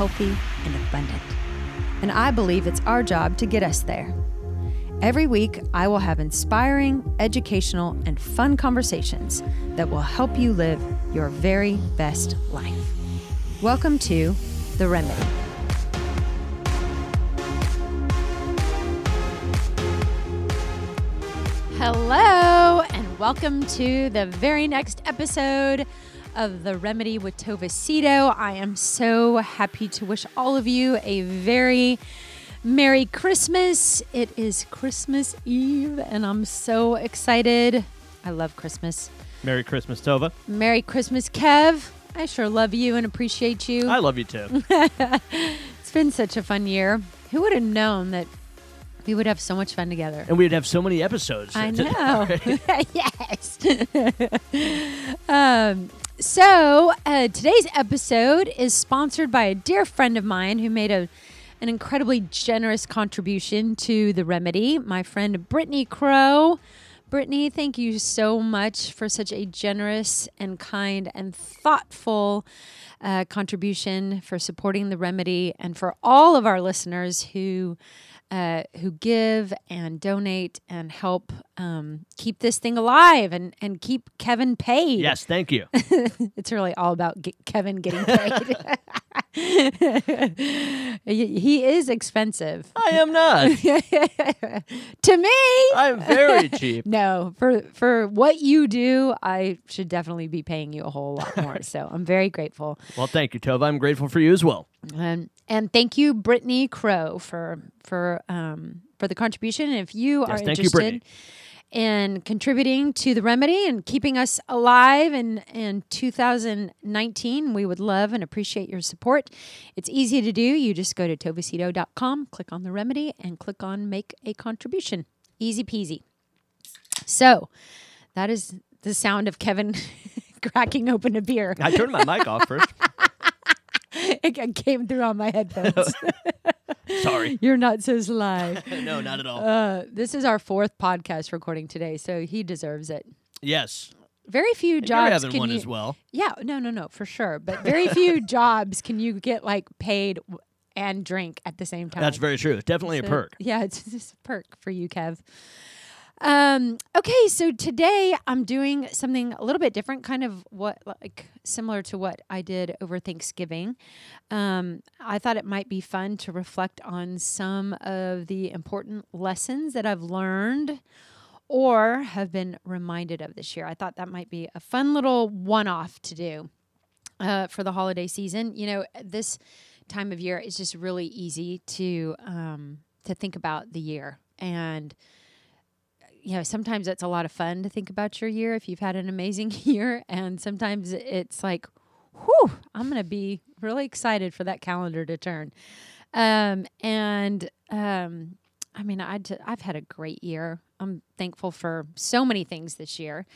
healthy and abundant. And I believe it's our job to get us there. Every week, I will have inspiring, educational, and fun conversations that will help you live your very best life. Welcome to The Remedy. Hello, and welcome to the very next episode of The Remedy with Tova Sido. I am so happy to wish all of you a very Merry Christmas. It is Christmas Eve, and I'm so excited. I love Christmas. Merry Christmas, Tova. Merry Christmas, Kev. I sure love you and appreciate you. I love you too. it's been such a fun year. Who would have known that we would have so much fun together? and we'd have so many episodes. I know. yes. um, so uh, today's episode is sponsored by a dear friend of mine who made a an incredibly generous contribution to the remedy. My friend Brittany Crow. Brittany, thank you so much for such a generous and kind and thoughtful uh, contribution for supporting the remedy and for all of our listeners who uh, who give and donate and help um, keep this thing alive and, and keep Kevin paid. yes, thank you. it's really all about get Kevin getting paid. he is expensive I am not. to me. I'm very cheap. No, for for what you do, I should definitely be paying you a whole lot more. so I'm very grateful. Well, thank you, Tova. I'm grateful for you as well. And and thank you, Brittany Crow, for for um for the contribution. And if you are Yes, thank interested Brittany. In contributing to the remedy and keeping us alive in in 2019, we would love and appreciate your support. It's easy to do. You just go to tovasido.com, click on the remedy, and click on make a contribution. Easy peasy. So that is the sound of Kevin cracking open a beer. I turned my mic off first. it came through on my headphones. Sorry. You're not so sly. no, not at all. Uh, this is our fourth podcast recording today, so he deserves it. yes. Very few jobs. You're having can one you, as well. Yeah, no, no, no, for sure. But very few jobs can you get like paid and drink at the same time. That's very true. It's definitely a perk. Yeah, it's just a perk for you, Kev. Um, okay, so today I'm doing something a little bit different, kind of what like similar to what I did over Thanksgiving. Um, I thought it might be fun to reflect on some of the important lessons that I've learned or have been reminded of this year. I thought that might be a fun little one off to do uh, for the holiday season. You know, this time of year is just really easy to um, to think about the year and you know sometimes it's a lot of fun to think about your year if you've had an amazing year and sometimes it's like whew i'm going to be really excited for that calendar to turn. Um, and um, i mean i've had a great year. I'm thankful for so many things this year.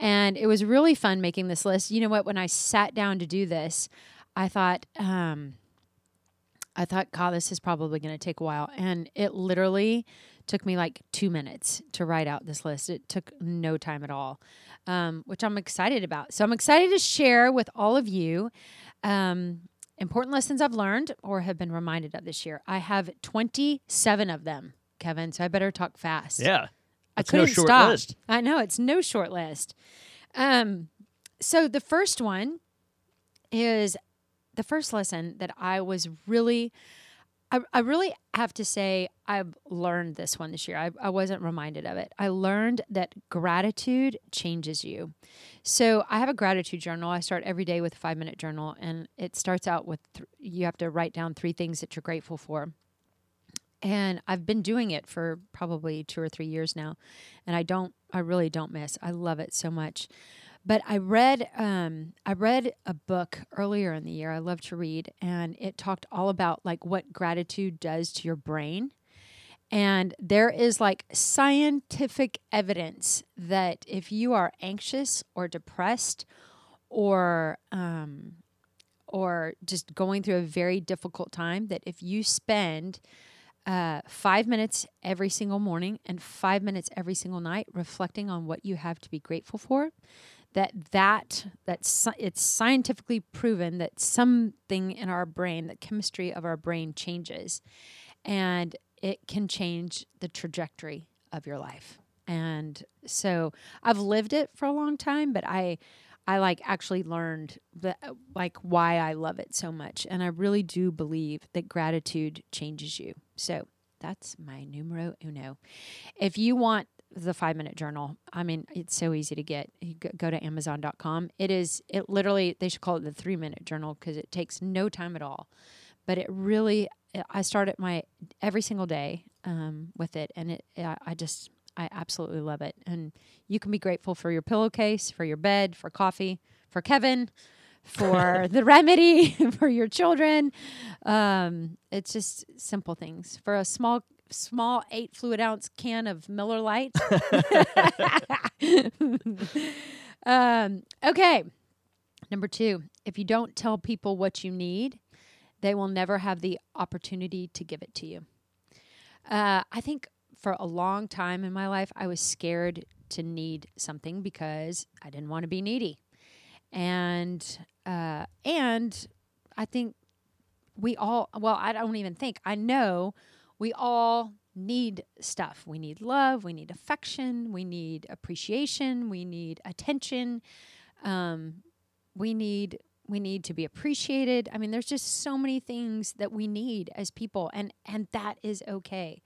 And it was really fun making this list. You know what? When i sat down to do this i thought um, I thought, God, this is probably going to take a while. And it literally took me like two minutes to write out this list. It took no time at all, um, which I'm excited about. So I'm excited to share with all of you um, important lessons I've learned or have been reminded of this year. I have 27 of them, Kevin. So I better talk fast. Yeah. I couldn't short stop. list. I know it's no short list. Um, so the first one is the first lesson that I was really, I, I really have to say I've learned this one this year. I, I wasn't reminded of it. I learned that gratitude changes you. So I have a gratitude journal. I start every day with a five minute journal, and it starts out with th- you have to write down three things that you're grateful for. And I've been doing it for probably two or three years now. And I don't, I really don't miss. I love it so much. But I read, um, I read a book earlier in the year. I love to read, and it talked all about like what gratitude does to your brain. And there is like scientific evidence that if you are anxious or depressed or um, or just going through a very difficult time, that if you spend uh, five minutes every single morning and five minutes every single night reflecting on what you have to be grateful for, that that that's it's scientifically proven that something in our brain, the chemistry of our brain changes, and it can change the trajectory of your life. And so I've lived it for a long time, but I I like actually learned that like why I love it so much. And I really do believe that gratitude changes you. So that's my numero uno. If you want the five minute journal, I mean, it's so easy to get. You go to Amazon.com. It is, it literally, they should call it the three minute journal because it takes no time at all. But it really, I start at my every single day um, with it. And it, I just, I absolutely love it. And you can be grateful for your pillowcase, for your bed, for coffee, for Kevin, for the remedy for your children. Um, it's just simple things. For a small small eight fluid ounce can of Miller Lite. um, okay. Number two, if you don't tell people what you need, they will never have the opportunity to give it to you. Uh, I think for a long time in my life, I was scared to need something because I didn't want to be needy. And uh, and I think we all well, I don't even think I know we all need stuff. We need love. We need affection. We need appreciation. We need attention. Um, we need we need to be appreciated. I mean, there's just so many things that we need as people, and and that is okay.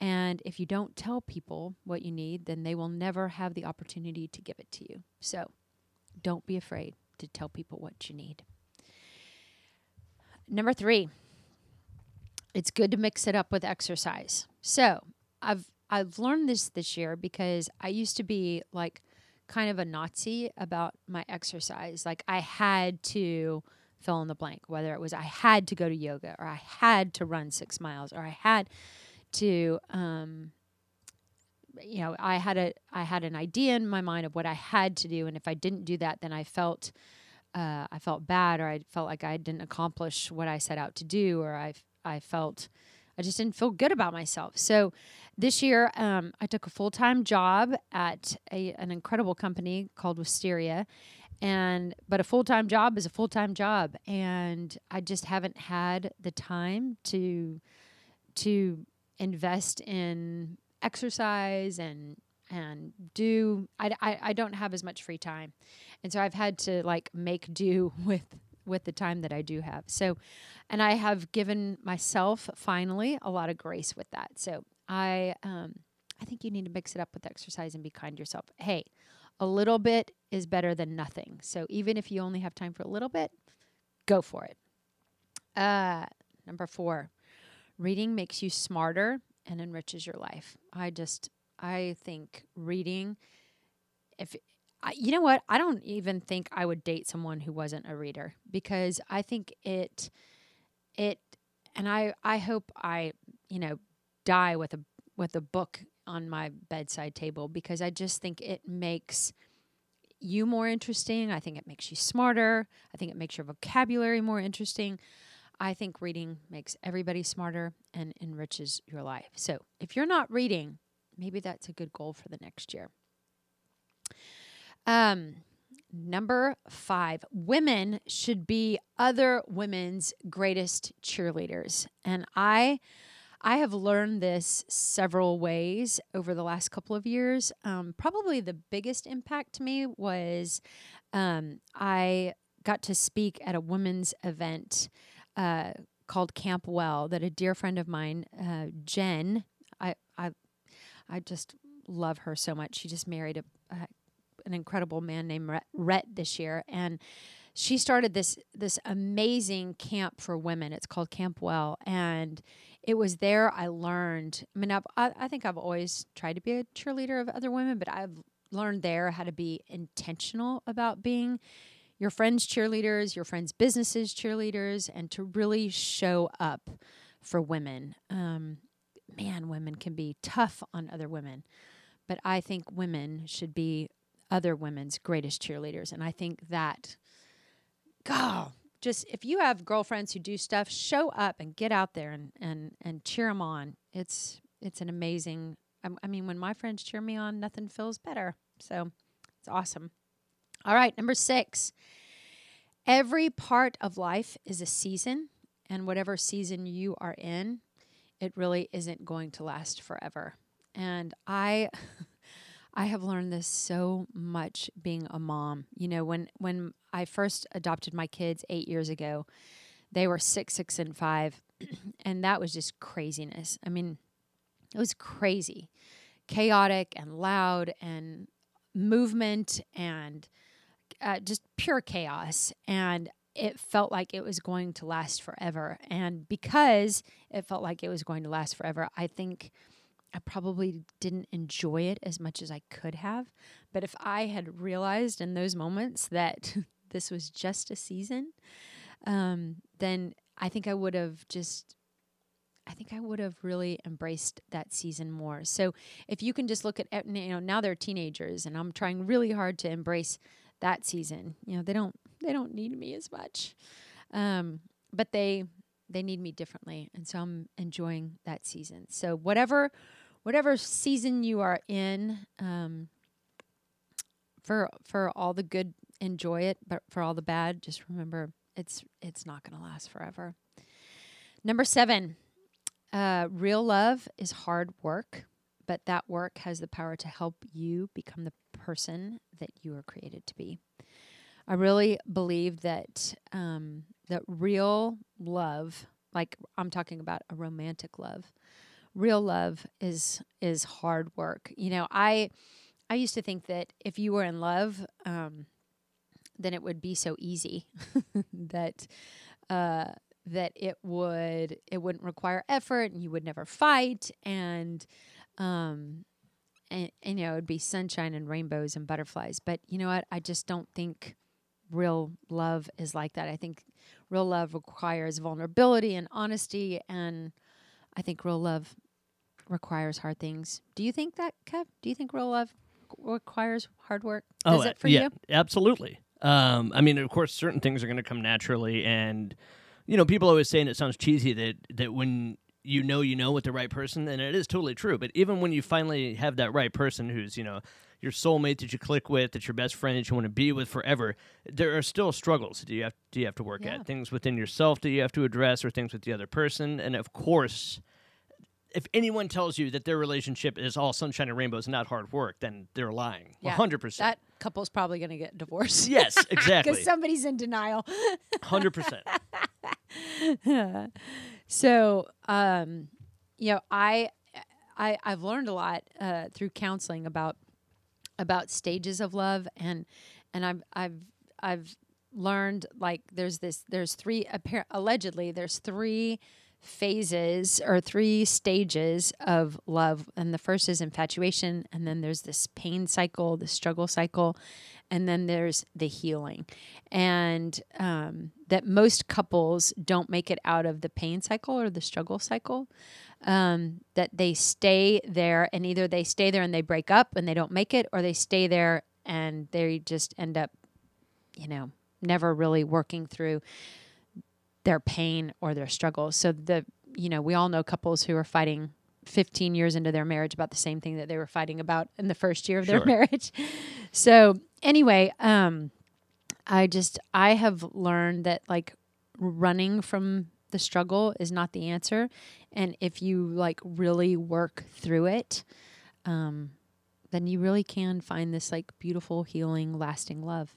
And if you don't tell people what you need, then they will never have the opportunity to give it to you. So, don't be afraid to tell people what you need. Number three, it's good to mix it up with exercise. So I've I've learned this this year because I used to be like kind of a Nazi about my exercise. Like I had to fill in the blank, whether it was I had to go to yoga or I had to run six miles or I had to um, you know i had a i had an idea in my mind of what i had to do and if i didn't do that then i felt uh, i felt bad or i felt like i didn't accomplish what i set out to do or i i felt i just didn't feel good about myself. So this year um, i took a full-time job at a, an incredible company called wisteria. And but a full-time job is a full-time job. And i just haven't had the time to to invest in exercise and and do I, I, I don't have as much free time. And so i've had to like make do with with the time that i do have. So and i have given myself finally a lot of grace with that. So i um i think you need to mix it up with exercise and be kind to yourself. Hey a little bit is better than nothing. So even if you only have time for a little bit go for it. Uh number four reading makes you smarter and enriches your life. I just I think reading if I, you know what? I don't even think I would date someone who wasn't a reader because I think it it and I I hope I, you know, die with a with a book on my bedside table because I just think it makes you more interesting. I think it makes you smarter. I think it makes your vocabulary more interesting. I think reading makes everybody smarter and enriches your life. So if you're not reading, maybe that's a good goal for the next year. Um, number five, women should be other women's greatest cheerleaders. And I I have learned this several ways over the last couple of years. Um, probably the biggest impact to me was um, I got to speak at a women's event uh, called Camp Well that a dear friend of mine, uh, Jen, I, I, I just love her so much. She just married a, a an incredible man named Rhett this year, and she started this this amazing camp for women. It's called Camp Well, and it was there I learned. I mean, I've, I, I think I've always tried to be a cheerleader of other women, but I've learned there how to be intentional about being your friends' cheerleaders, your friends' businesses' cheerleaders, and to really show up for women. Um, man, women can be tough on other women, but I think women should be other women's greatest cheerleaders. And I think that, God, just if you have girlfriends who do stuff, show up and get out there and and and cheer them on. It's it's an amazing. I, I mean, when my friends cheer me on, nothing feels better. So it's awesome. All right, number six. Every part of life is a season, and whatever season you are in, it really isn't going to last forever. And I I have learned this so much being a mom. You know, when when I first adopted my kids 8 years ago, they were 6, 6 and 5, and that was just craziness. I mean, it was crazy. Chaotic and loud and movement and uh, just pure chaos. And it felt like it was going to last forever. And because it felt like it was going to last forever, I think I probably didn't enjoy it as much as I could have. But if I had realized in those moments that this was just a season, um, then I think I would have just I think I would have really embraced that season more. So if you can just look at you know now they're teenagers and I'm trying really hard to embrace that season. You know, they don't they don't need me as much. Um, but they they need me differently and so I'm enjoying that season. So whatever whatever season you are in um, for for all the good enjoy it, but for all the bad just remember it's it's not going to last forever. Number 7. Uh, real love is hard work, but that work has the power to help you become the person that you are created to be. I really believe that um, that real love, like I'm talking about a romantic love, real love is is hard work. You know, I I used to think that if you were in love, um, then it would be so easy that uh, that it would it wouldn't require effort and you would never fight and um and, and you know it would be sunshine and rainbows and butterflies. But you know what? I just don't think real love is like that. I think real love requires vulnerability and honesty and i think real love requires hard things. Do you think that kev? Do you think real love requires hard work? Oh, is it for yeah, you? absolutely. Um, i mean of course certain things are going to come naturally and you know, people always say, and it sounds cheesy, that that when you know you know with the right person, and it is totally true. But even when you finally have that right person, who's you know your soulmate that you click with, that's your best friend that you want to be with forever, there are still struggles. Do you have do you have to work Yeah. at things within yourself that you have to address, or things with the other person? And of course, if anyone tells you that their relationship is all sunshine and rainbows and not hard work, then they're lying. Yeah, hundred percent. that couple's probably going to get divorced Yes, exactly. because somebody's in denial Hundred percent. so um you know i i i've learned a lot uh through counseling about about stages of love and and i've i've i've learned like there's this there's three appar- allegedly there's three phases or three stages of love and the first is infatuation and then there's this pain cycle the struggle cycle and then there's the healing. And um, that most couples don't make it out of the pain cycle or the struggle cycle um, that they stay there and either they stay there and they break up and they don't make it or they stay there and they just end up you know never really working through their pain or their struggles. So the you know we all know couples who are fighting 15 years into their marriage about the same thing that they were fighting about in the first year of their marriage. So anyway um i just i have learned that like running from the struggle is not the answer. And if you like really work through it um then you really can find this like beautiful healing lasting love.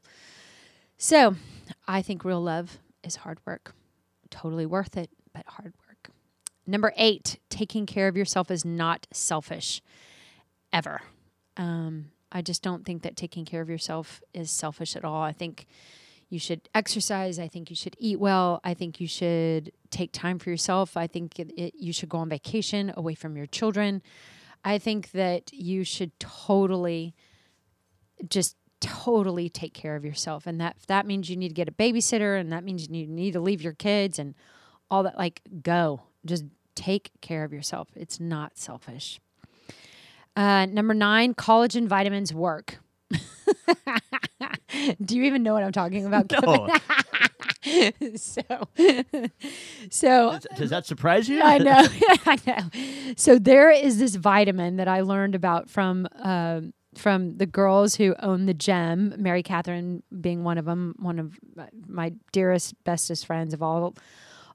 So i think real love is hard work. Totally worth it but hard work. Number eight taking care of yourself is not selfish ever. Um, I just don't think that taking care of yourself is selfish at all. I think you should exercise. I think you should eat well. I think you should take time for yourself. I think it, it, you should go on vacation away from your children. I think that you should totally just totally take care of yourself and that that means you need to get a babysitter and that means you need to leave your kids and all that like go just take care of yourself it's not selfish uh, number nine, collagen vitamins work. Do you even know what I'm talking about? No. So, so Does, does that surprise you? I know, I know. So there is this vitamin that I learned about from um, from the girls who own the gem, Mary Catherine being one of them, one of my dearest, bestest friends of all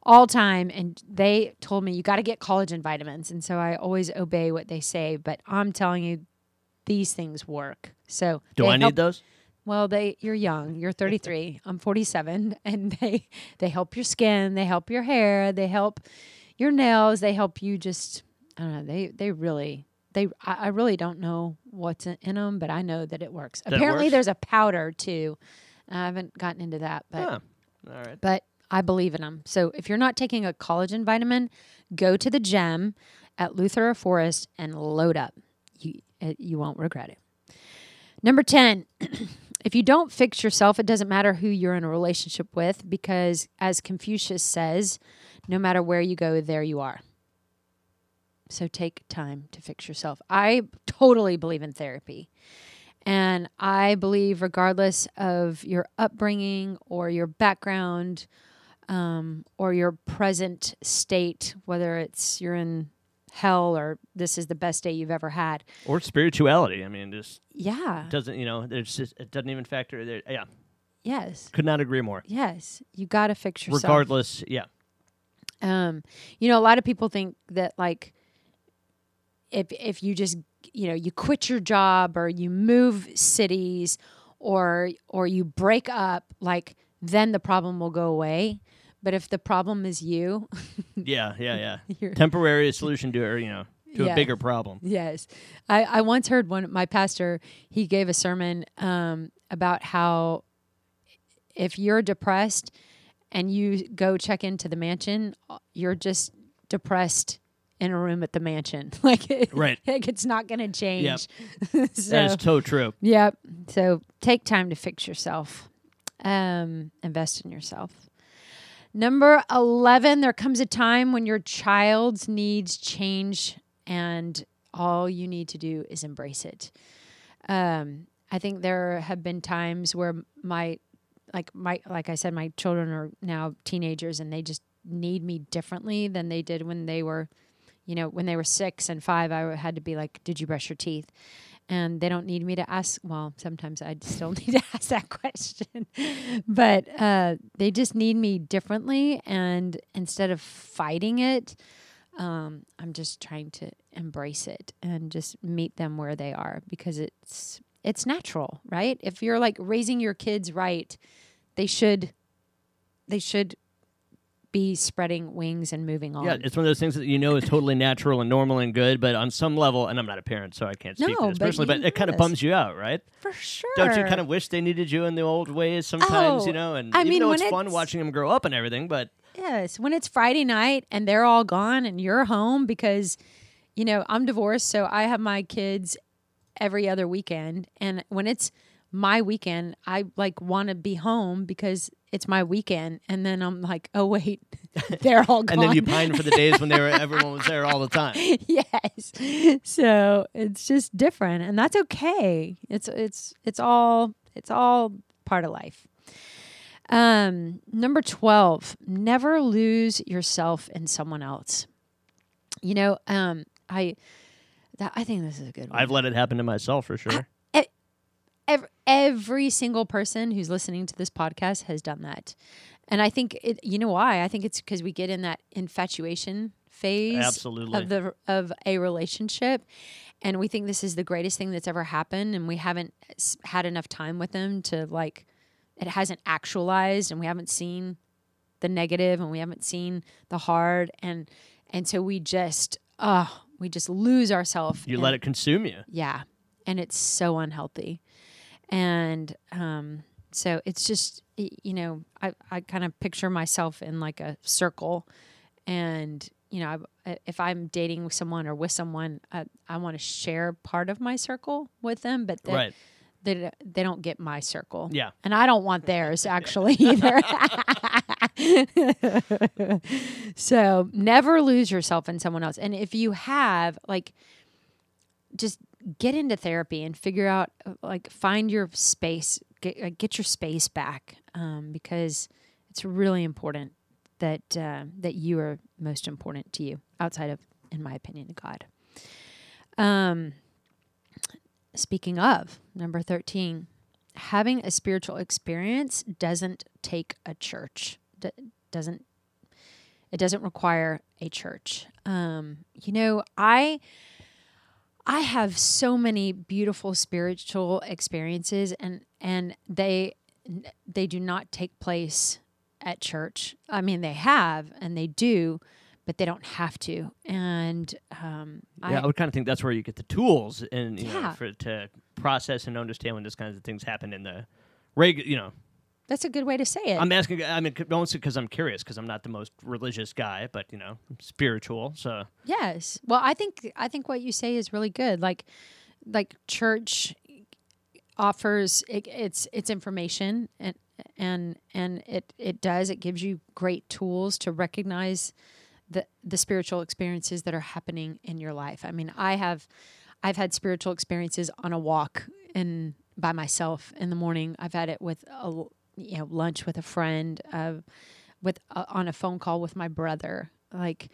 all time and they told me you got to get collagen vitamins and so I always obey what they say but I'm telling you these things work. So Do I need those? well, they you're young. You're 33. I'm 47 and they they help your skin, they help your hair, they help your nails, they help you just I don't know. They they really they I, I really don't know what's in, in them, but I know that it works. That Apparently works? there's a powder too. I haven't gotten into that, but Huh. All right. but I believe in them. So if you're not taking a collagen vitamin, go to the gem at Luther or Forest and load up. You uh, you won't regret it. Number 10, if you don't fix yourself, it doesn't matter who you're in a relationship with because as Confucius says, no matter where you go, there you are. So take time to fix yourself. I totally believe in therapy. And I believe, regardless of your upbringing or your background um, or your present state, whether it's you're in hell or this is the best day you've ever had, Or spirituality. I mean, just yeah, doesn't you know? There's just it doesn't even factor there. Yeah, yes, could not agree more. yes, you got to fix yourself. Regardless, yeah, Um, you know, a lot of people think that like if if you just you know you quit your job or you move cities or or you break up, like then the problem will go away. But if the problem is you, yeah, yeah, yeah. Temporary solution to or you know to a bigger problem. Yes. I, I once heard one my pastor, he gave a sermon um, about how if you're depressed and you go check into the mansion, you're just depressed in a room at the mansion. Like it, Right. like it's not going to change. That so, is so true. yep. So take time to fix yourself. Um, invest in yourself. Number 11, there comes a time when your child's needs change and all you need to do is embrace it. Um, I think there have been times where my like my like I said my children are now teenagers and they just need me differently than they did when they were you know when they were 6 and 5 I had to be like did you brush your teeth and they don't need me to ask well sometimes i still need to ask that question but uh, they just need me differently and instead of fighting it um, i'm just trying to embrace it and just meet them where they are because it's it's natural right? If you're like raising your kids right they should they should be spreading wings and moving on Yeah, it's one of those things that you know is totally natural and normal and good, but on some level, and I'm not a parent, so I can't speak No, to this but personally, but it kind of bums you out, right? for sure Don't you kind of wish they needed you in the old ways sometimes, Oh, you know? And I even mean, though when it's fun it's- watching them grow up and everything, but Yes, when it's Friday night and they're all gone and you're home because, you know, I'm divorced, so I have my kids every other weekend. And when it's my weekend, I like want to be home because it's my weekend. And then I'm like, oh wait, they're all gone. and then you pine for the days when they were everyone was there all the time. yes. So it's just different, and that's okay. It's it's it's all it's all part of life. Um, number twelve: never lose yourself in someone else. You know, um, I that I think this is a good one. I've let it happen to myself for sure. Every, every single person who's listening to this podcast has done that. And I think it you know why? I think it's because we get in that infatuation phase Absolutely. of the of a relationship and we think this is the greatest thing that's ever happened and we haven't had enough time with them to like it hasn't actualized and we haven't seen the negative and we haven't seen the hard and and so we just uh we just lose ourselves You let it consume you. yeah. And it's so unhealthy. And um, so it's just, you know, I, I kind of picture myself in like a circle. And, you know, I, if I'm dating with someone or with someone, I, I want to share part of my circle with them, but they, Right. they, they don't get my circle. Yeah. And I don't want theirs actually either. so never lose yourself in someone else. And if you have, like, just get into therapy and figure out, uh, like, find your space, get, get your space back um, because it's really important that uh, that you are most important to you outside of, in my opinion, God. Um, speaking of number 13, having a spiritual experience doesn't take a church. D- doesn't it doesn't require a church. Um, you know, I I have so many beautiful spiritual experiences and and they they do not take place at church. I mean, they have and they do, but they don't have to. And um, Yeah, I, I, would kind of think that's where you get the tools and you know, Yeah. for to process and understand when these kinds of things happen in the regular. You know, that's a good way to say it. I'm asking. I mean, don't because I'm curious because I'm not the most religious guy, but you know, I'm spiritual. So Yes. Well, I think I think what you say is really good. Like like church offers it, it's it's information and and and it it does it gives you great tools to recognize the the spiritual experiences that are happening in your life. I mean, I have I've had spiritual experiences on a walk and by myself in the morning. I've had it with a you know lunch with a friend, uh, with uh, on a phone call with my brother. Like,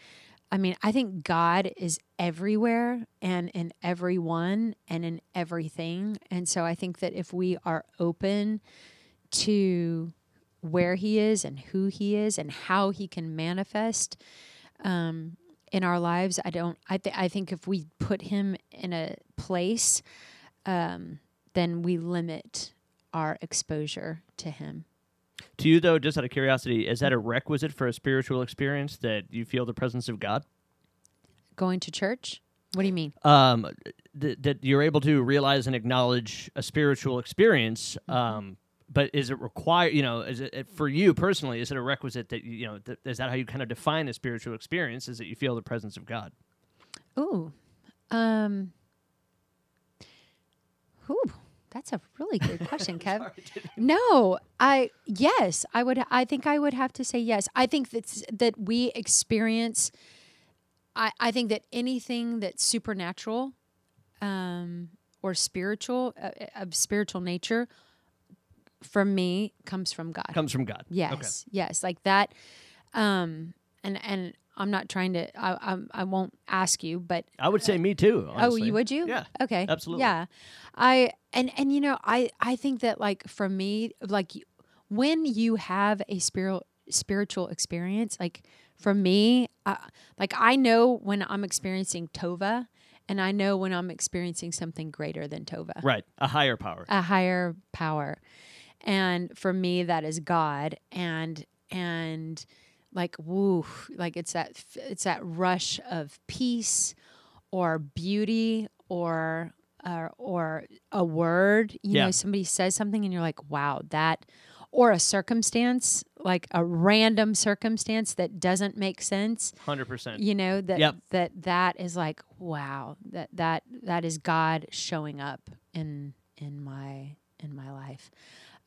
I mean, I think God is everywhere and in everyone and in everything. And so I think that if we are open to where He is and who He is and how He can manifest um, in our lives, I don't. I th- I think if we put Him in a place, um, then we limit our exposure to Him. to you though, just out of curiosity, is that a requisite for a spiritual experience that you feel the presence of God? Going to church? What do you mean? Um, th- that you're able to realize and acknowledge a spiritual experience. Mm-hmm. Um, but is it required? You know, is it for you personally? Is it a requisite that you you know? Th- is that how you kind of define a spiritual experience? Is that you feel the presence of God? Ooh. Um Ooh, that's a really good question, Kev. No, I yes, I would I think I would have to say yes. I think that's that we experience I, I think that anything that's supernatural um or spiritual uh, of spiritual nature from me comes from God. Comes from God. Yes, yes, like that. Um, and and I'm not trying to. I I'm, I won't ask you, but I would say me too. oh, you would you? Yeah. Okay. absolutely. Yeah. I and and you know I I think that like for me like when you have a spiritual spiritual experience like for me uh, like I know when I'm experiencing tova and I know when I'm experiencing something greater than tova Right. A higher power. a higher power and for me that is god and and like woo like it's that it's that rush of peace or beauty or or, or a word you Yeah. know somebody says something and you're like wow that or a circumstance like a random circumstance that doesn't make sense Hundred percent. you know that Yep. that that is like wow that that that is god showing up in in my in my life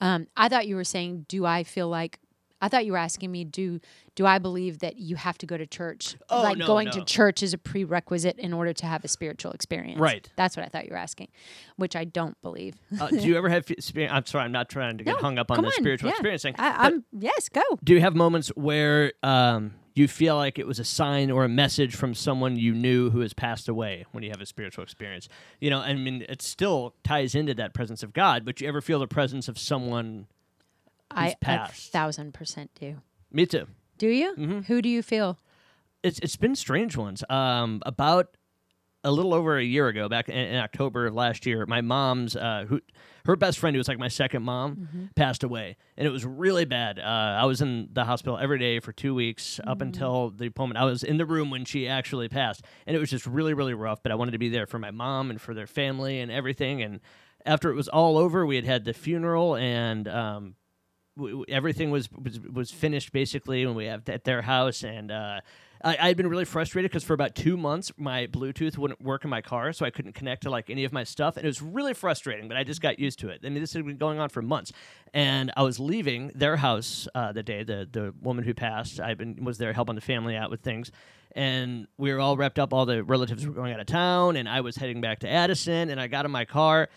um i thought you were saying do i feel like i thought you were asking me do do i believe that you have to go to church Oh, like no, going no. to church is a prerequisite in order to have a spiritual experience Right. that's what i thought you were asking which i don't believe Uh, do you ever have? Spe- I'm sorry, I'm not trying to get No, hung up on the on, spiritual yeah. experience thing. I, i'm yes go do you have moments where um, you feel like it was a sign or a message from someone you knew who has passed away when you have a spiritual experience? You know, I mean, it still ties into that presence of God. But you ever feel the presence of someone? I a passed. thousand percent do Me too. do you Mm-hmm. who do you feel It's it's been strange ones. Um, about a little over a year ago, back in, in October of last year, my mom's uh, who her best friend, who was like my second mom, passed away, and it was really bad. Uh, I was in the hospital every day for two weeks up until the moment I was in the room when she actually passed, and it was just really really rough. But I wanted to be there for my mom and for their family and everything. And after it was all over, we had had the funeral and. Um, everything was, was was finished basically when we have at their house. And uh, I, I had been really frustrated because for about two months my bluetooth wouldn't work in my car so i couldn't connect to like any of my stuff. And it was really frustrating but i just got used to it. I mean this had been going on for months. And i was leaving their house uh, the day the, the woman who passed i been was there helping the family out with things. And we were all wrapped up all the relatives were going out of town and i was heading back to addison and i got in my car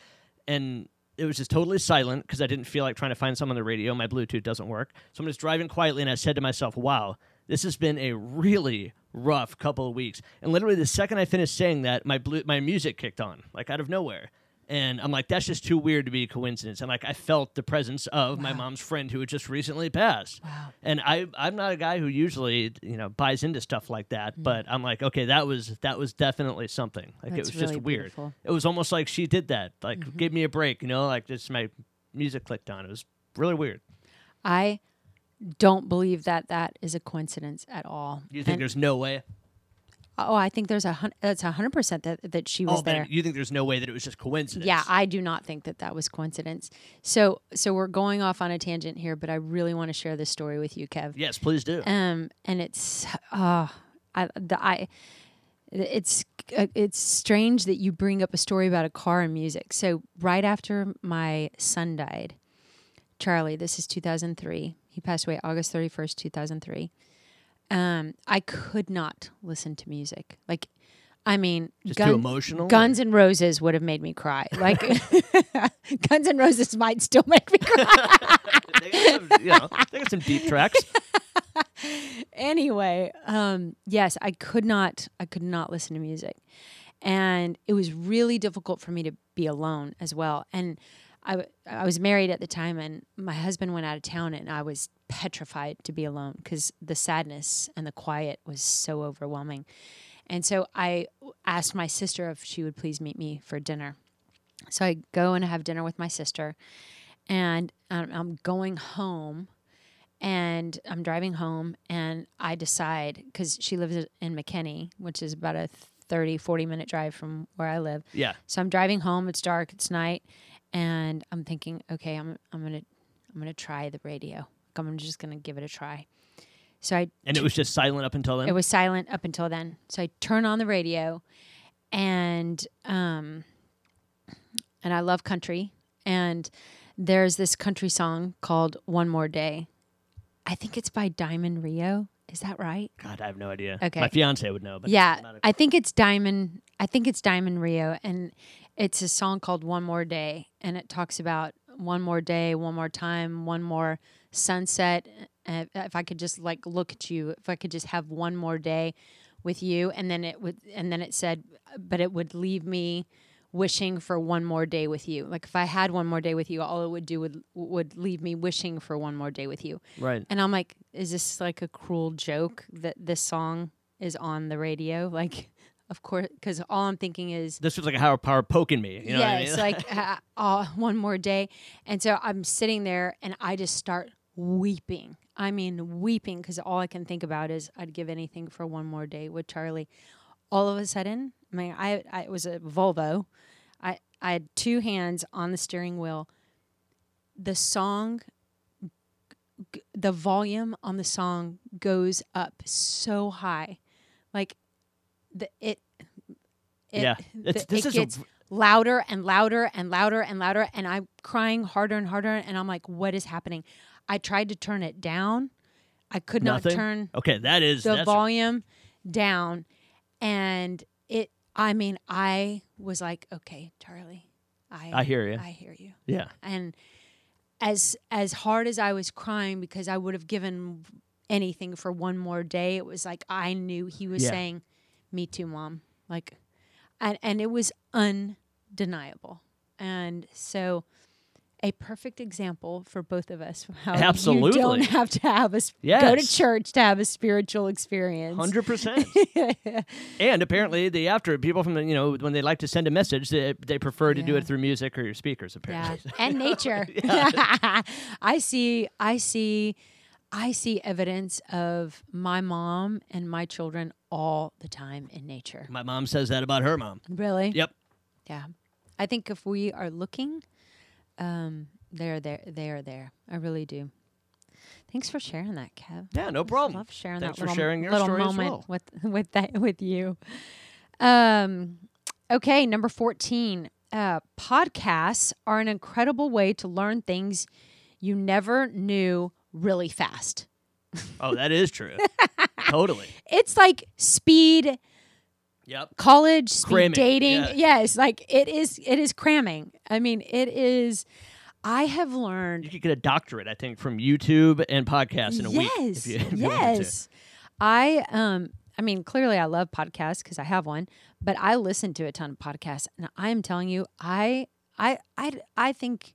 and it was just totally silent because I didn't feel like trying to find some on the radio. My Bluetooth doesn't work. So I'm just driving quietly, and I said to myself, wow, this has been a really rough couple of weeks. And literally, the second I finished saying that, my blue, my music kicked on, like out of nowhere. And I'm like, that's just too weird to be a coincidence. And like, I felt the presence of my mom's friend who had just recently passed. Wow. And I, I'm not a guy who usually, you know, buys into stuff like that. Mm. But I'm like, okay, that was that was definitely something. Like That's it was just really weird. beautiful. It was almost like she did that. Like, Mm-hmm. gave me a break. You know, like just my music clicked on. It was really weird. I don't believe that that is a coincidence at all. You think And- there's no way? Oh, I think there's a hun- that's a hundred percent that that she was oh, there. you think there's no way that it was just coincidence? Yeah, I do not think that that was coincidence. So, so we're going off on a tangent here, but I really want to share this story with you, Kev. yes, please do. Um, and it's, uh, I, the, I, it's, uh, it's strange that you bring up a story about a car and music. So, right after my son died, Charlie, this is 2003. He passed away August 31st, 2003. Um, I could not listen to music. Like, I mean, just Gun- too emotional. Guns and Roses would have made me cry. Like Guns and Roses might still make me cry. they, got some, you know, they got some deep tracks. anyway, um, yes, I could not. I could not listen to music, and it was really difficult for me to be alone as well. And I, w- I was married at the time, and my husband went out of town, and I was petrified to be alone because the sadness and the quiet was so overwhelming. And so I asked my sister if she would please meet me for dinner. So I go and have dinner with my sister, and um, I'm going home and I'm driving home and I decide because she lives in McKinney, which is about a 30, 40 minute drive from where I live. Yeah. So I'm driving home. It's dark. It's night, and I'm thinking, okay, I'm I'm gonna I'm gonna try the radio. I'm just gonna give it a try. So I And it was just silent up until then. it was silent up until then. So I turn on the radio, and um, and I love country, and there's this country song called "One More Day." I think it's by Diamond Rio. Is that right? God, I have no idea. Okay. My fiance would know, but yeah, a- I think it's Diamond. I think it's Diamond Rio, and it's a song called "One More Day," and it talks about one more day, one more time, one more sunset. Uh, if I could just like look at you, if I could just have one more day with you, and then it would, and then it said, but it would leave me wishing for one more day with you. Like if I had one more day with you, all it would do would would leave me wishing for one more day with you. right. And I'm like, is this like a cruel joke that this song is on the radio? Like, of course, because all I'm thinking is, This was like a Howard Power poking me. You know yes, what I mean? like uh, uh, one more day. And so I'm sitting there and I just start weeping. I mean, weeping because all I can think about is I'd give anything for one more day with Charlie. All of a sudden, I mean, I, I it was a Volvo. I I had two hands on the steering wheel. The song, g- the volume on the song goes up so high, like the it. it Yeah. It's- the- this it is gets louder and louder and louder and louder, and I'm crying harder and harder, and I'm like, "What is happening?" I tried to turn it down. I could Nothing? not turn okay, that is the volume down and it i mean i was like okay charlie i I hear you. i hear you yeah. and as as hard as i was crying because i would have given anything for one more day it was like i knew he was Yeah. saying me too mom like and and it was undeniable and so a perfect example for both of us how you Absolutely. don't have to have a s- go to church to have a spiritual experience Hundred percent. And apparently, the after people from the you know when they like to send a message, they, they prefer to do it through music or your speakers. Yeah, Apparently, and nature. I see. I see. I see evidence of my mom and my children all the time in nature. my mom says that about her mom. Really? Yep. Yeah. I think if we are looking, um, they're there. They are there. I really do. Thanks for sharing that, Kev. Yeah, no problem. Love sharing Thanks that for little, sharing your little story as moment well. with with that with you. Um, okay, number fourteen. Uh, podcasts are an incredible way to learn things you never knew really fast. Oh, that is true. totally. It's like speed Yep. college, speed Cramming, dating. yeah. Yes, like it is. It is cramming. I mean, it is. I have learned You could get a doctorate, I think, from YouTube and podcasts in a week. yes, If you, if you to. yes. I um I mean clearly I love podcasts because I have one, but I listen to a ton of podcasts and I am telling you I I I I think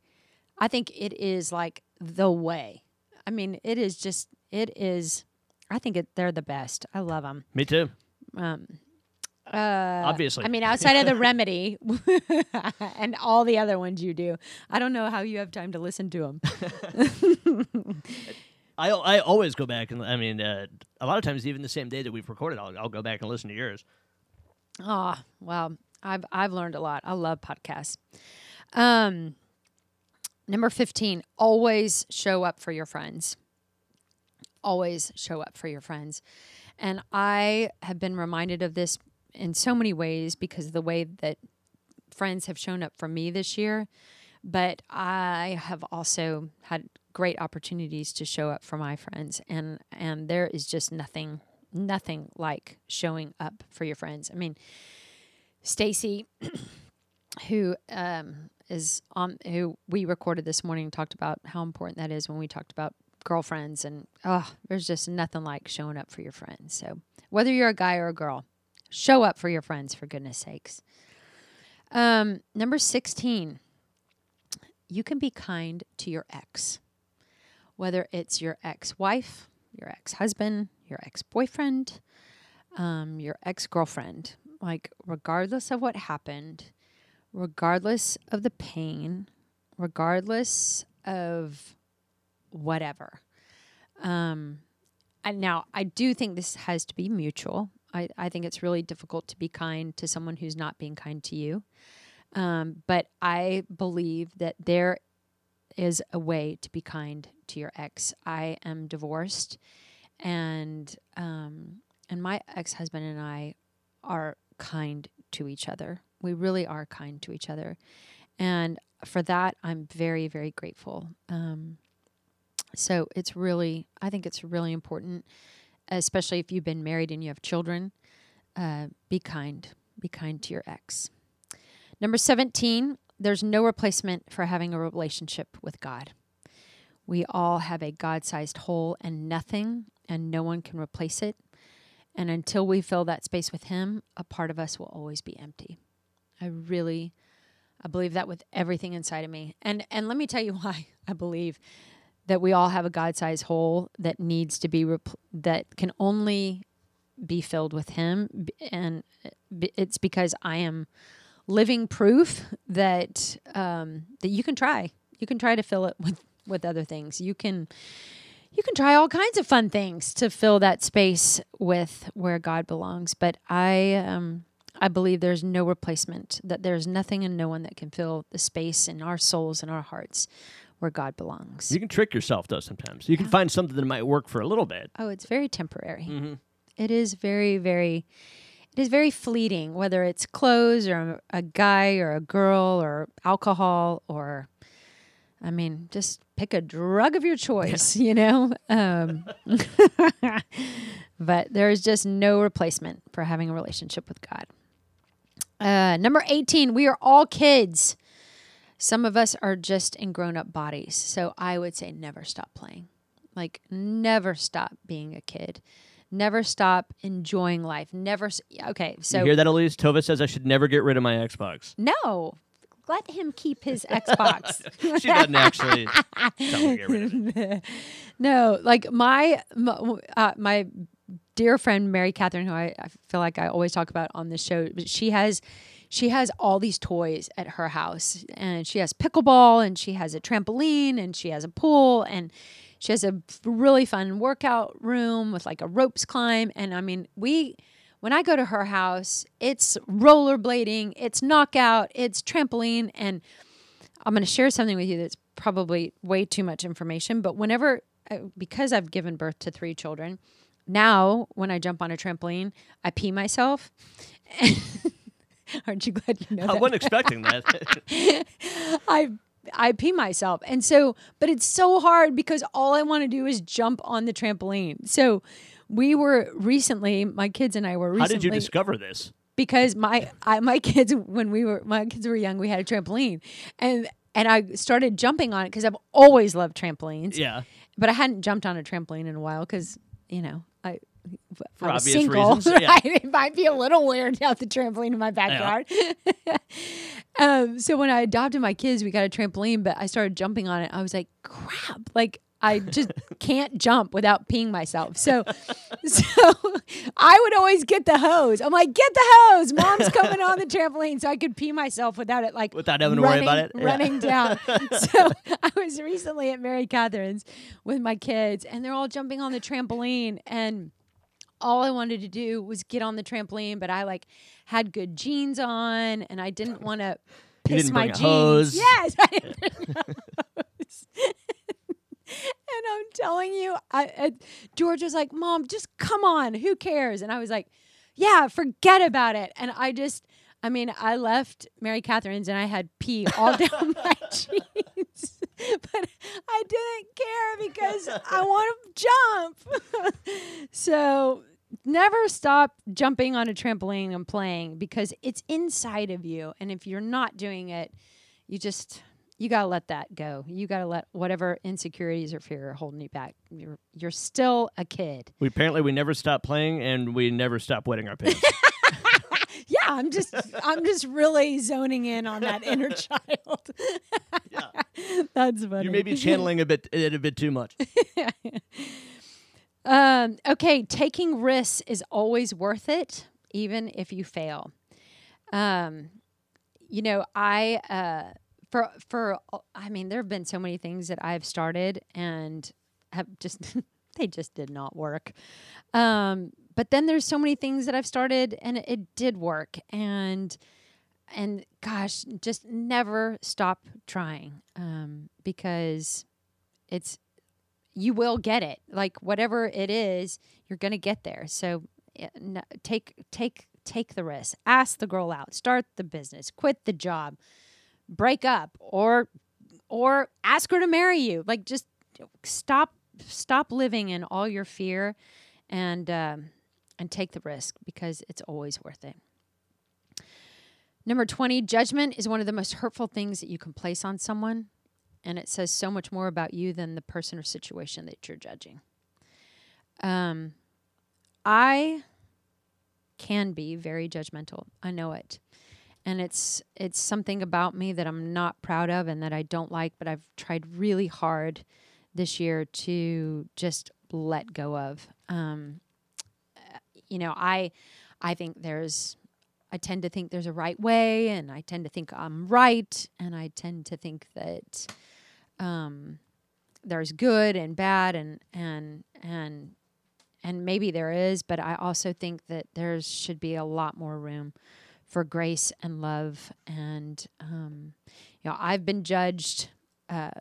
I think it is like the way. I mean, it is just it is. I think it, they're the best. I love them. Me too. Um, uh, Obviously. I mean, outside of the remedy and all the other ones you do, I don't know how you have time to listen to them. I I always go back and I mean uh, a lot of times even the same day that we've recorded I'll I'll go back and listen to yours. Oh, well, I've I've learned a lot. I love podcasts. Um, number fifteen: always show up for your friends. Always show up for your friends, and I have been reminded of this in so many ways because of the way that friends have shown up for me this year. But I have also had great opportunities to show up for my friends, and and there is just nothing nothing like showing up for your friends. I mean, Stacy, who um, is on, who we recorded this morning, talked about how important that is when we talked about girlfriends, and oh, there's just nothing like showing up for your friends. So whether you're a guy or a girl, show up for your friends for goodness sakes. Um, number sixteen, you can be kind to your ex, whether it's your ex-wife, your ex-husband, your ex boyfriend, um, your ex girlfriend, like, regardless of what happened, regardless of the pain, regardless of whatever. Um, and now, I do think this has to be mutual. I, I think it's really difficult to be kind to someone who's not being kind to you. Um, but I believe that there is a way to be kind to your ex. I am divorced and um, and my ex husband and I are kind to each other. We really are kind to each other, and for that, I'm very very grateful. Um, so it's really, I think it's really important, especially if you've been married and you have children. Uh, be kind. Be kind to your ex. Number 17, there's no replacement for having a relationship with God. We all have a God sized hole and nothing and no one can replace it. And until we fill that space with Him, a part of us will always be empty. I really, I believe that with everything inside of me. And and let me tell you why I believe that we all have a God-sized hole that needs to be that can only be filled with Him, and it's because I am living proof that um, that you can try. You can try to fill it with with other things. You can you can try all kinds of fun things to fill that space with where God belongs. But I um I believe there's no replacement, that there's nothing and no one that can fill the space in our souls and our hearts where God belongs. You can trick yourself though sometimes. You can find something that might work for a little bit. Oh, it's very temporary. Mm-hmm. It is very, very it is very fleeting, whether it's clothes or a guy or a girl or alcohol or I mean, just pick a drug of your choice, you know? Um, but there is just no replacement for having a relationship with God. Uh, number 18, we are all kids. Some of us are just in grown up bodies. So I would say never stop playing. Like, never stop being a kid. Never stop enjoying life. Never. Okay, so. You hear that, Elise? Tova says I should never get rid of my Xbox. No, let him keep his Xbox. she doesn't actually tell me to get rid of it. No, like my my, uh, my dear friend Mary Catherine, who I, I feel like I always talk about on this show, she has she has all these toys at her house, and she has pickleball, and she has a trampoline, and she has a pool, and she has a really fun workout room with like a ropes climb, and I mean we when I go to her house, it's rollerblading, it's knockout, it's trampoline. And I'm going to share something with you that's probably way too much information. But whenever, uh, because I've given birth to three children, now when I jump on a trampoline, I pee myself. Aren't you glad you know I that? wasn't expecting that. I I pee myself. And so, but it's so hard because all I want to do is jump on the trampoline. So we were recently, my kids and I were recently. How did you discover this? Because my I, my kids, when we were my kids were young, we had a trampoline, and and I started jumping on it because I've always loved trampolines. Yeah. But I hadn't jumped on a trampoline in a while because you know. For I was obvious single, reasons, yeah. right? It might be a little weird to have the trampoline in my backyard. um, so when I adopted my kids, we got a trampoline, but I started jumping on it. I was like, crap, like I just can't jump without peeing myself. So, so I would always get the hose. I'm like, get the hose. Mom's coming on the trampoline, so I could pee myself without it like Without having to running, worry about it. Yeah. running down. so I was recently at Mary Catherine's with my kids, and they're all jumping on the trampoline, and all I wanted to do was get on the trampoline, but I like had good jeans on, and I didn't want to piss my jeans. hose. Yes, I didn't bring a hose. and I'm telling you, I, I George was like, "Mom, just come on. Who cares?" And I was like, "Yeah, forget about it." And I just, I mean, I left Mary Catherine's and I had pee all down my jeans, but I didn't care because I want to jump. so never stop jumping on a trampoline and playing because it's inside of you, and if you're not doing it, you just you gotta let that go. You gotta let whatever insecurities or fear are holding you back. You're you're still a kid. We apparently we never stop playing and we never stop wetting our pants. Yeah, I'm just I'm just really zoning in on that inner child. yeah. That's funny. You may be channeling a bit it a bit too much. Um, okay, taking risks is always worth it, even if you fail. Um, you know, I uh, for for I mean, there have been so many things that I've started and have just they just did not work. Um, but then there's so many things that I've started and it, it did work and and gosh, just never stop trying um, because it's you will get it. Like whatever it is, you're going to get there. So eh, take take take the risk. Ask the girl out. Start the business. Quit the job. Break up or or ask her to marry you. Like just stop stop living in all your fear and um, and take the risk because it's always worth it. Number 20, judgment is one of the most hurtful things that you can place on someone and it says so much more about you than the person or situation that you're judging. Um, I can be very judgmental. I know it, and it's it's something about me that I'm not proud of and that I don't like. But I've tried really hard this year to just let go of. Um, you know, I I think there's I tend to think there's a right way, and I tend to think I'm right, and I tend to think that um, there's good and bad, and and and and maybe there is, but I also think that there should be a lot more room for grace and love, and um, you know, I've been judged. Uh,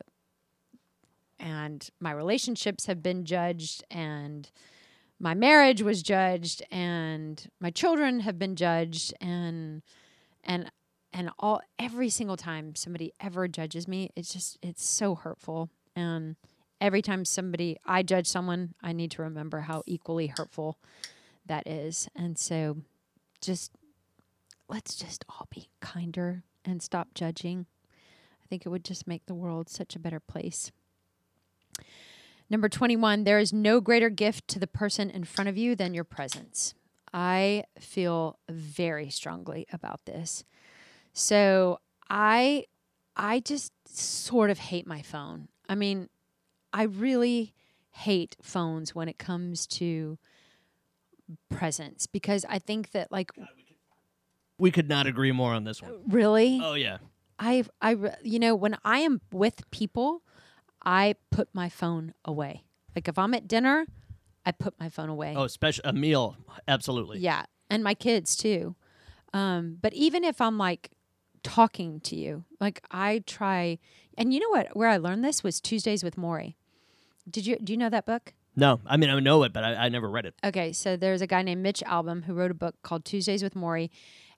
and my relationships have been judged and my marriage was judged and my children have been judged and and and all every single time somebody ever judges me it's just it's so hurtful and every time somebody i judge someone i need to remember how equally hurtful that is and so just let's just all be kinder and stop judging i think it would just make the world such a better place Number 21, there is no greater gift to the person in front of you than your presence. I feel very strongly about this. So, I I just sort of hate my phone. I mean, I really hate phones when it comes to presence because I think that like We could not agree more on this one. really Oh yeah. I I you know when I am with people, I put my phone away. Like if I'm at dinner, I put my phone away. Oh, special a meal. Absolutely. Yeah, and my kids too. Um, but even if I'm like talking to you, like I try, and you know what? Where I learned this was Tuesdays with Morrie. Did you do you know that book? No, I mean I know it, but I, I never read it. Okay, so there's a guy named Mitch Albom who wrote a book called Tuesdays with Morrie,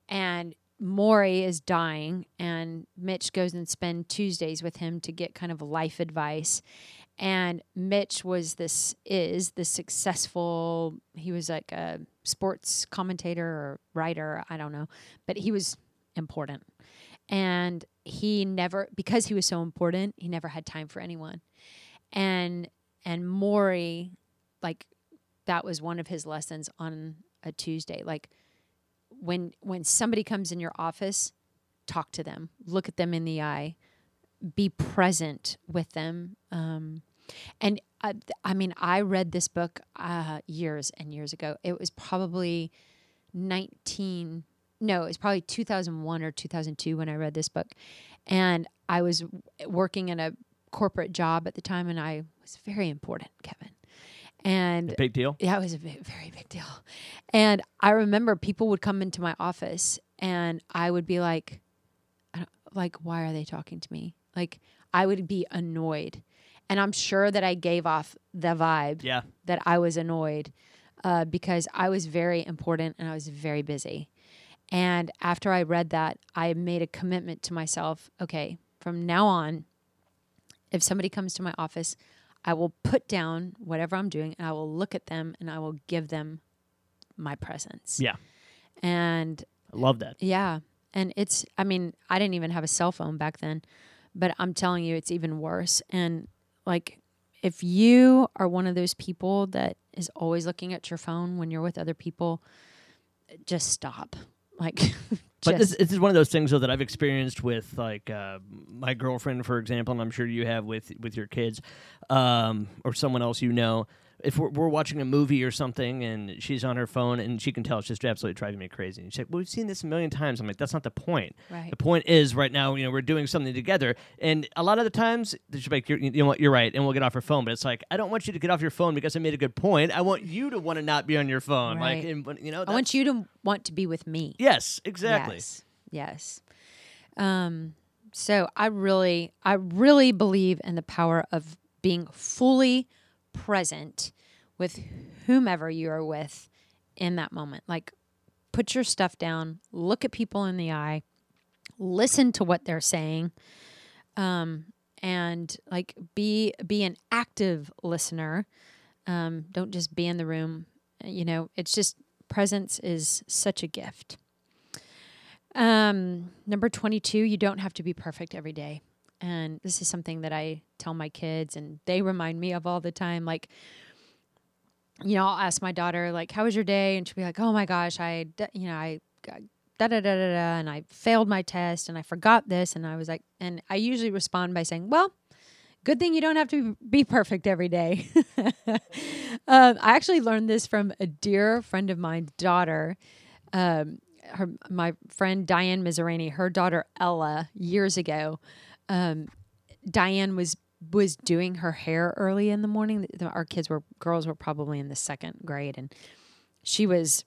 and Morrie is dying, and Mitch goes and spend Tuesdays with him to get kind of life advice. And Mitch was this is the successful. He was like a sports commentator or writer, I don't know, but he was important, and he never because he was so important, he never had time for anyone, and and Morrie, like that was one of his lessons on a Tuesday. Like when when somebody comes in your office, talk to them, look at them in the eye, be present with them. Um, and I, I mean, I read this book uh, years and years ago. It was probably 19, no, it was probably 2001 or 2002 when I read this book. And I was working in a corporate job at the time, and I was very important, Kevin. And Big deal. yeah, it was a ve- very big deal. And I remember people would come into my office and I would be like, I don't- like, why are they talking to me? Like, I would be annoyed. And I'm sure that I gave off the vibe Yeah. that I was annoyed uh, because I was very important and I was very busy. And after I read that, I made a commitment to myself okay, from now on, if somebody comes to my office, I will put down whatever I'm doing and I will look at them and I will give them my presence. Yeah. And I love that. yeah. And it's, I mean, I didn't even have a cell phone back then, but I'm telling you, it's even worse. And like, if you are one of those people that is always looking at your phone when you're with other people, just stop. Like, But just, this, this is one of those things though that I've experienced with like uh, my girlfriend, for example, and I'm sure you have with with your kids, um, or someone else you know. If we're, we're watching a movie or something and she's on her phone and she can tell it's just absolutely driving me crazy. And she's like, "Well, we've seen this a million times." I'm like, "That's not the point. right. The point is right now, you know, we're doing something together, and a lot of the times she's like, you're, "You know what? You're right," and we'll get off her phone. But it's like, I don't want you to get off your phone because I made a good point. I want you to want to not be on your phone. Like, Right. and, you know, I want you to want to be with me. Yes, exactly. Yes. Yes. Um, so I really, I really believe in the power of being fully present with whomever you are with in that moment. Like, put your stuff down, look at people in the eye, listen to what they're saying, um, and like be be an active listener. Um, don't just be in the room. You know, it's just presence is such a gift. Um, number 22, you don't have to be perfect every day. And this is something that I tell my kids and they remind me of all the time. Like, you know, I'll ask my daughter, like, how was your day? And she'll be like, oh my gosh, I, you know, I da da da da da, and I failed my test and I forgot this. And I was like, and I usually respond by saying, well, good thing you don't have to be perfect every day. um, I actually learned this from a dear friend of mine's daughter. Um, her my friend Diane Mizrarini, her daughter Ella, years ago. Um, Diane was was doing her hair early in the morning. Our kids were girls were probably in the second grade, and she was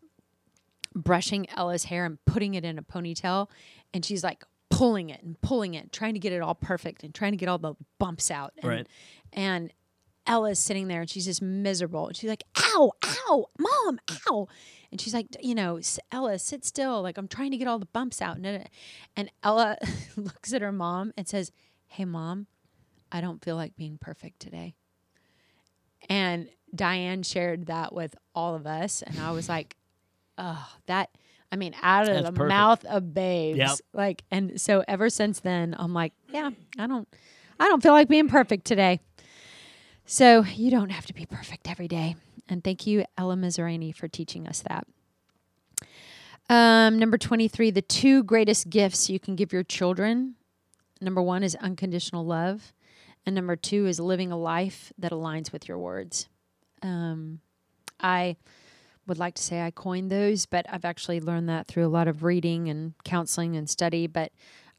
brushing Ella's hair and putting it in a ponytail, and she's like pulling it and pulling it, trying to get it all perfect and trying to get all the bumps out. And, Right. And Ella's sitting there and she's just miserable. And she's like, ow, ow, mom, ow. And she's like, you know, Ella, sit still. Like, I'm trying to get all the bumps out. And, Ella looks at her mom and says, hey, mom, I don't feel like being perfect today. And Diane shared that with all of us. And I was like, oh, that, I mean, out of That's the perfect. mouth of babes. Yep. Like, and so ever since then, I'm like, yeah, I don't, I don't feel like being perfect today. So you don't have to be perfect every day. And thank you, Ella Mizrarini, for teaching us that. Um, number 23, the two greatest gifts you can give your children. Number one is unconditional love. And number two is living a life that aligns with your words. Um, I would like to say I coined those, but I've actually learned that through a lot of reading and counseling and study. But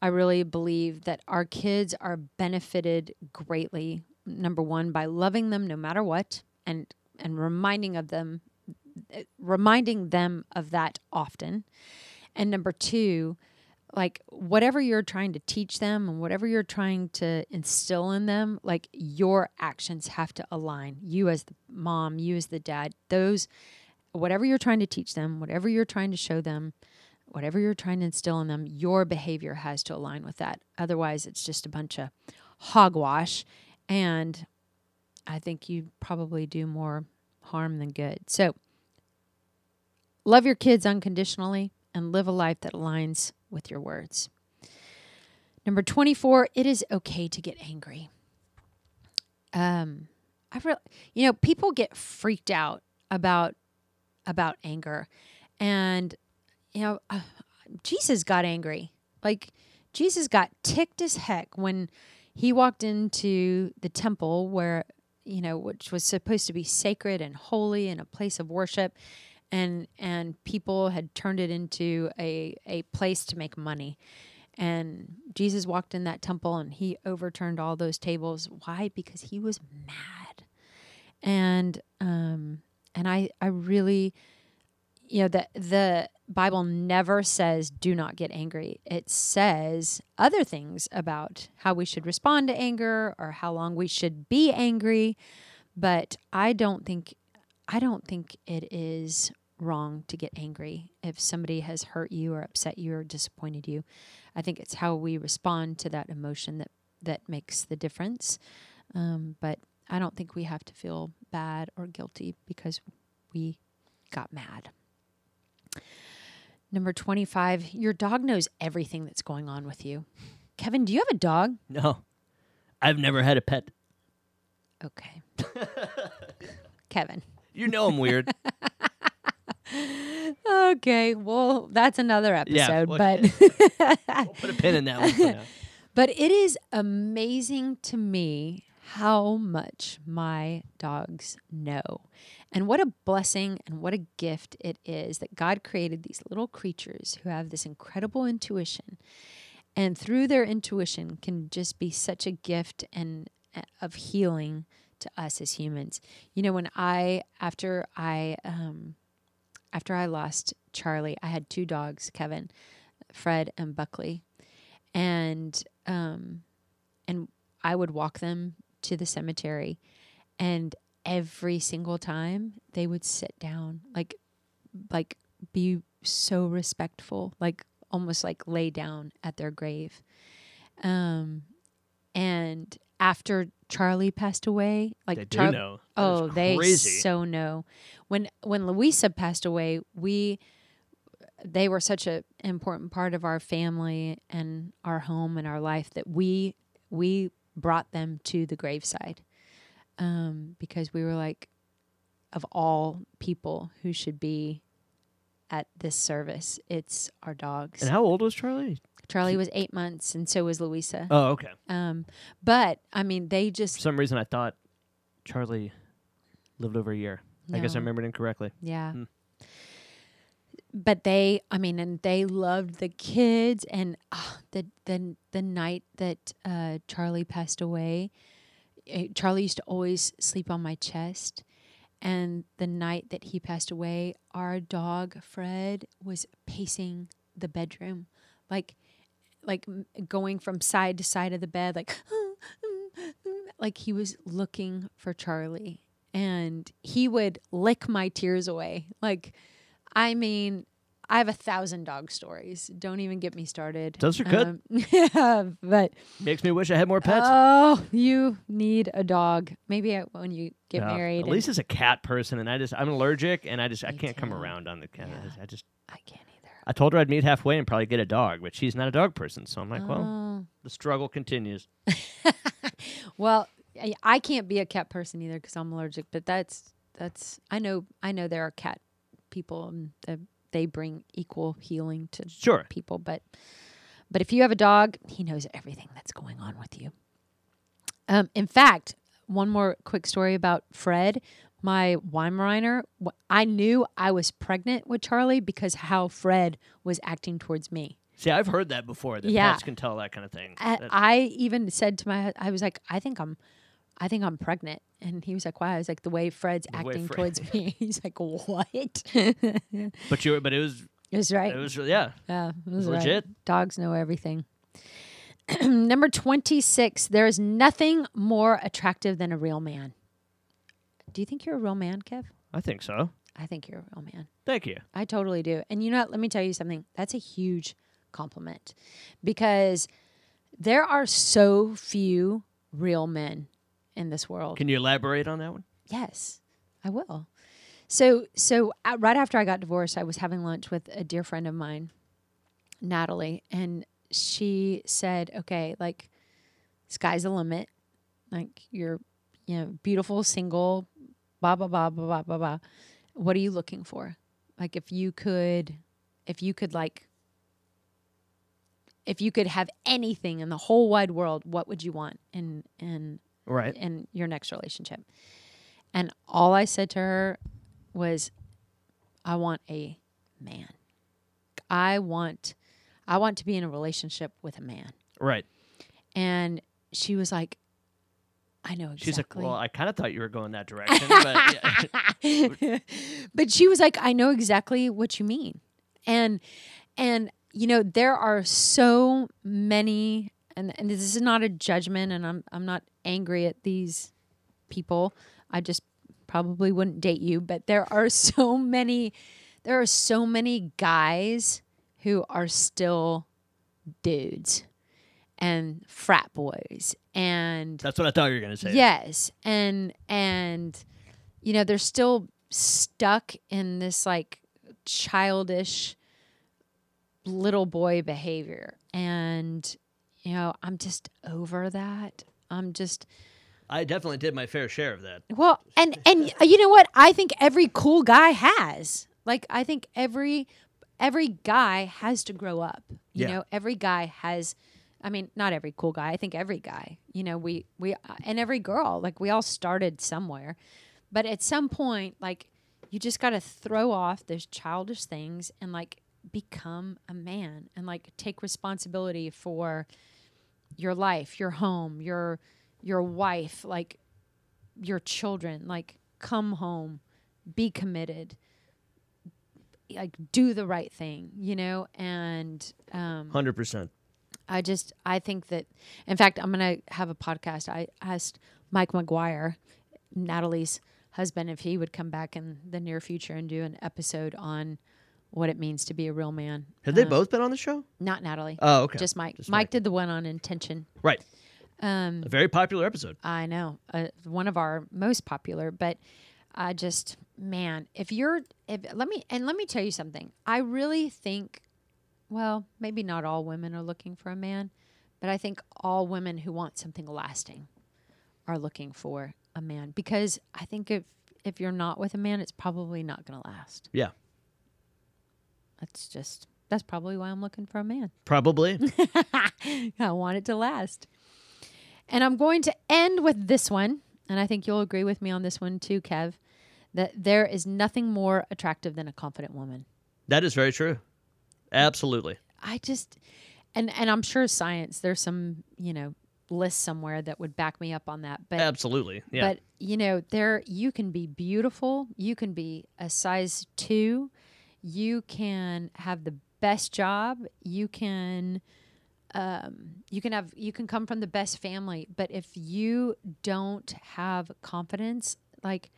I really believe that our kids are benefited greatly. Number one, by loving them no matter what, and and reminding of them, reminding them of that often. And number two, like whatever you're trying to teach them and whatever you're trying to instill in them, like your actions have to align. You as the mom, you as the dad, those whatever you're trying to teach them, whatever you're trying to show them, whatever you're trying to instill in them, your behavior has to align with that. Otherwise, it's just a bunch of hogwash. And I think you probably do more harm than good. So, love your kids unconditionally and live a life that aligns with your words. Number 24, it is okay to get angry. Um, I really, you know, people get freaked out about about anger, and you know, uh, Jesus got angry. Like Jesus got ticked as heck when he walked into the temple where, you know, which was supposed to be sacred and holy and a place of worship. And, and people had turned it into a, a place to make money. And Jesus walked in that temple and he overturned all those tables. Why? Because he was mad. And um, and I I really you know the the Bible never says do not get angry. It says other things about how we should respond to anger or how long we should be angry, but I don't think I don't think it is wrong to get angry if somebody has hurt you or upset you or disappointed you. I think it's how we respond to that emotion that that makes the difference. Um, but I don't think we have to feel bad or guilty because we got mad. Number 25, your dog knows everything that's going on with you. Kevin, do you have a dog? No, I've never had a pet. Okay. Kevin. You know I'm weird. Okay, well, that's another episode, well, but we'll put a pin in that one but it is amazing to me how much my dogs know. And what a blessing and what a gift it is that God created these little creatures who have this incredible intuition. And through their intuition can just be such a gift and uh, of healing to us as humans. You know, when I after I um after I lost Charlie, I had two dogs, Kevin, Fred and Buckley. And um and I would walk them to the cemetery and every single time they would sit down like like be so respectful like almost like lay down at their grave. Um and after charlie passed away like They Char- do know. That oh they so know. When when louisa passed away we they were such an important part of our family and our home and our life that we we brought them to the graveside um, because we were like of all people who should be at this service it's our dogs And how old was Charlie? charlie was eight months and so was louisa Oh, okay. um, but i mean they For just some reason, I thought Charlie lived over a year. I guess I No. remembered incorrectly. Yeah. Hmm. But they, I mean, and they loved the kids, and ah, the the the night that uh, Charlie passed away, eh, Charlie used to always sleep on my chest, and the night that he passed away, our dog Fred was pacing the bedroom, like like going from side to side of the bed, like like he was looking for Charlie, and he would lick my tears away, like. I mean, I have a thousand dog stories. Don't even get me started. Those are good. Um, yeah, but Makes me wish I had more pets. oh, you need a dog. Maybe when you get Yeah. married. At least it's a cat person, and I just I'm allergic, and I just I can't come around on the cat. I Yeah. just- I just I can't either. I told her I'd meet halfway and probably get a dog, but she's not a dog person, so I'm like, well, Oh. the struggle continues. well, I, I can't be a cat person either because I'm allergic. But that's that's I know I know there are cat people and they bring equal healing to Sure. people. But but if you have a dog, he knows everything that's going on with you. Um, in fact, one more quick story about Fred, my Weimaraner. I knew I was pregnant with Charlie because how Fred was acting towards me. See, I've heard that before. That Yeah. pets can tell that kind of thing. I, I even said to my, I was like, I think I'm, I think I'm pregnant, and he was like, Why? I was like, the way Fred's The way acting Fred- towards me. He's like, What? but you, but it was, It was right. it was, yeah. Yeah, it was was right. legit. Dogs know everything. Number 26, there is nothing more attractive than a real man. Do you think you're a real man, Kev? I think so. I think you're a real man. Thank you. I totally do. And you know what? Let me tell you something. That's a huge compliment because there are so few real men in this world. Can you elaborate on that one? Yes, I will. So, so uh, right after I got divorced, I was having lunch with a dear friend of mine, Natalie, and she said, "Okay, like, sky's the limit. Like, you're, you know, beautiful, single, blah blah blah blah blah blah blah. What are you looking for? Like, if you could, if you could, like." if you could have anything in the whole wide world, what would you want And in Right. in your next relationship? And all I said to her was, I want a man. I want I want to be in a relationship with a man. Right. And she was like, I know exactly. She's like, well, I kind of thought you were going that direction, but yeah. but she was like, I know exactly what you mean. And and you know, there are so many and, and this is not a judgment and I'm I'm not angry at these people. I just probably wouldn't date you, but there are so many there are so many guys who are still dudes and frat boys and that's what I thought you were going to say. Yes, and and you know they're still stuck in this like childish little boy behavior, and you know I'm just over that. I'm just I definitely did my fair share of that. well, and and you know what? I think every cool guy has. Like I think every every guy has to grow up. You Yeah. know, every guy has I mean, not every cool guy. I think every guy. You know, we we and every girl, like we all started somewhere. But at some point like you just got to throw off those childish things and like become a man and like take responsibility for your life, your home, your your wife, like your children, like come home, be committed, like do the right thing, you know? And um 100%. I just I think that in fact I'm gonna have a podcast. I asked Mike McGuire, Natalie's husband, if he would come back in the near future and do an episode on what it means to be a real man. Have they Um, both been on the show? Not Natalie. Oh, okay. Just Mike. Just Mike. Mike. did the one on intention. right. Um, A very popular episode. I know, uh, one of our most popular, but I just man, if you're if let me and let me tell you something. I really think well, maybe not all women are looking for a man, but I think all women who want something lasting are looking for a man because I think if if you're not with a man, it's probably not going to last. Yeah. That's just that's probably why I'm looking for a man. Probably. I want it to last. And I'm going to end with this one, and I think you'll agree with me on this one too, Kev, that there is nothing more attractive than a confident woman. that is very true. Absolutely. I just and and I'm sure science there's some, you know, list somewhere that would back me up on that, but Absolutely. Yeah. but you know, there you can be beautiful, you can be a size 2, you can have the best job, you can um, you can have you can come from the best family, but if you don't have confidence, like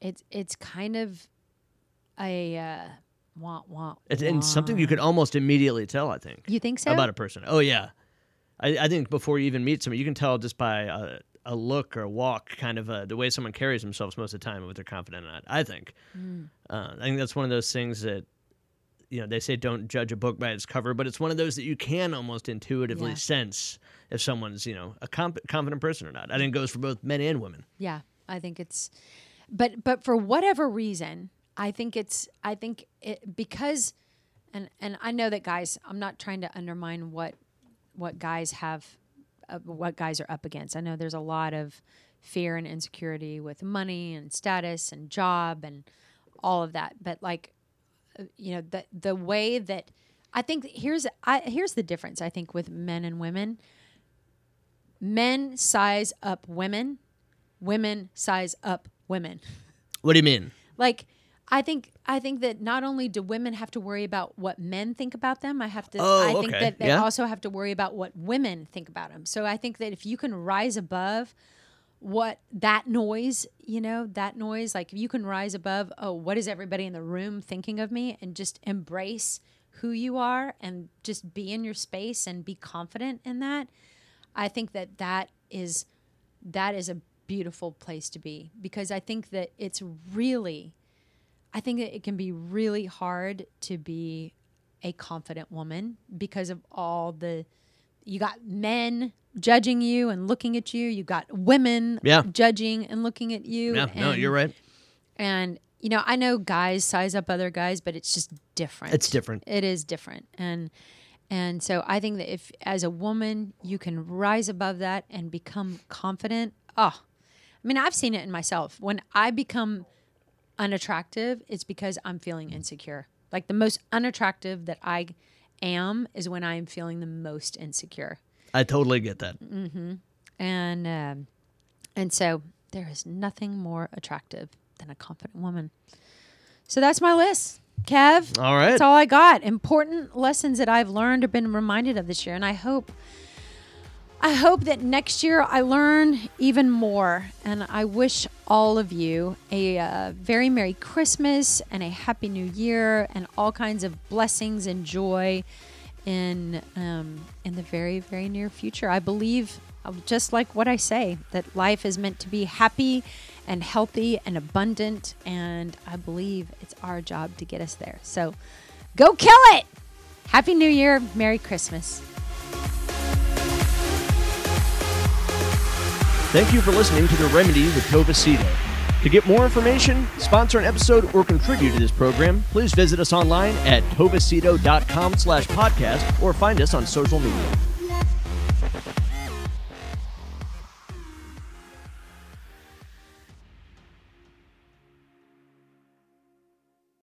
it's it's kind of a uh, want want. it's, and something you could almost immediately tell, I think, You think so? about a person. Oh, yeah. I, I think before you even meet someone, you can tell just by a, a look or a walk, kind of uh, the way someone carries themselves most of the time, whether they're confident or not. I think. Mm. Uh, I think that's one of those things that, you know, they say don't judge a book by its cover, but it's one of those that you can almost intuitively Yeah. sense if someone's, you know, a comp- confident person or not. I think it goes for both men and women. Yeah, I think it's, but but for whatever reason, I think it's I think it because, and and I know that guys. I'm not trying to undermine what what guys have, uh, what guys are up against. I know there's a lot of fear and insecurity with money and status and job and all of that. But like, uh, you know, the the way that I think here's I here's the difference. I think with men and women. Men size up women, women size up women. What do you mean? Like I think I think that not only do women have to worry about what men think about them, I have to Oh, I think okay. that they Yeah. also have to worry about what women think about them. So I think that if you can rise above what that noise, you know, that noise, like if you can rise above, oh, what is everybody in the room thinking of me and just embrace who you are and just be in your space and be confident in that. I think that that is that is a beautiful place to be because I think that it's really I think that it can be really hard to be a confident woman because of all the you got men judging you and looking at you, you got women Yeah. judging and looking at you. Yeah, no, you're right. And you know, I know guys size up other guys, but it's just different. It's different. It is different. And And so I think that if, as a woman, you can rise above that and become confident, oh, I mean, I've seen it in myself. When I become unattractive, it's because I'm feeling insecure. Like the most unattractive that I am is when I am feeling the most insecure. I totally get that. Mm-hmm. And um, and so there is nothing more attractive than a confident woman. So that's my list, Kev. All right. That's all I got. Important lessons that I've learned or been reminded of this year, and I hope. I hope that next year I learn even more, and I wish all of you a uh, very Merry Christmas and a Happy New Year, and all kinds of blessings and joy in um, in the very very near future. I believe, uh, just like what I say, that life is meant to be happy and healthy and abundant, and I believe it's our job to get us there. So, go kill it! Happy New Year, Merry Christmas. Thank you for listening to The Remedy with Tova Sido. To get more information, sponsor an episode, or contribute to this program, please visit us online at tovasido.com slash podcast or find us on social media.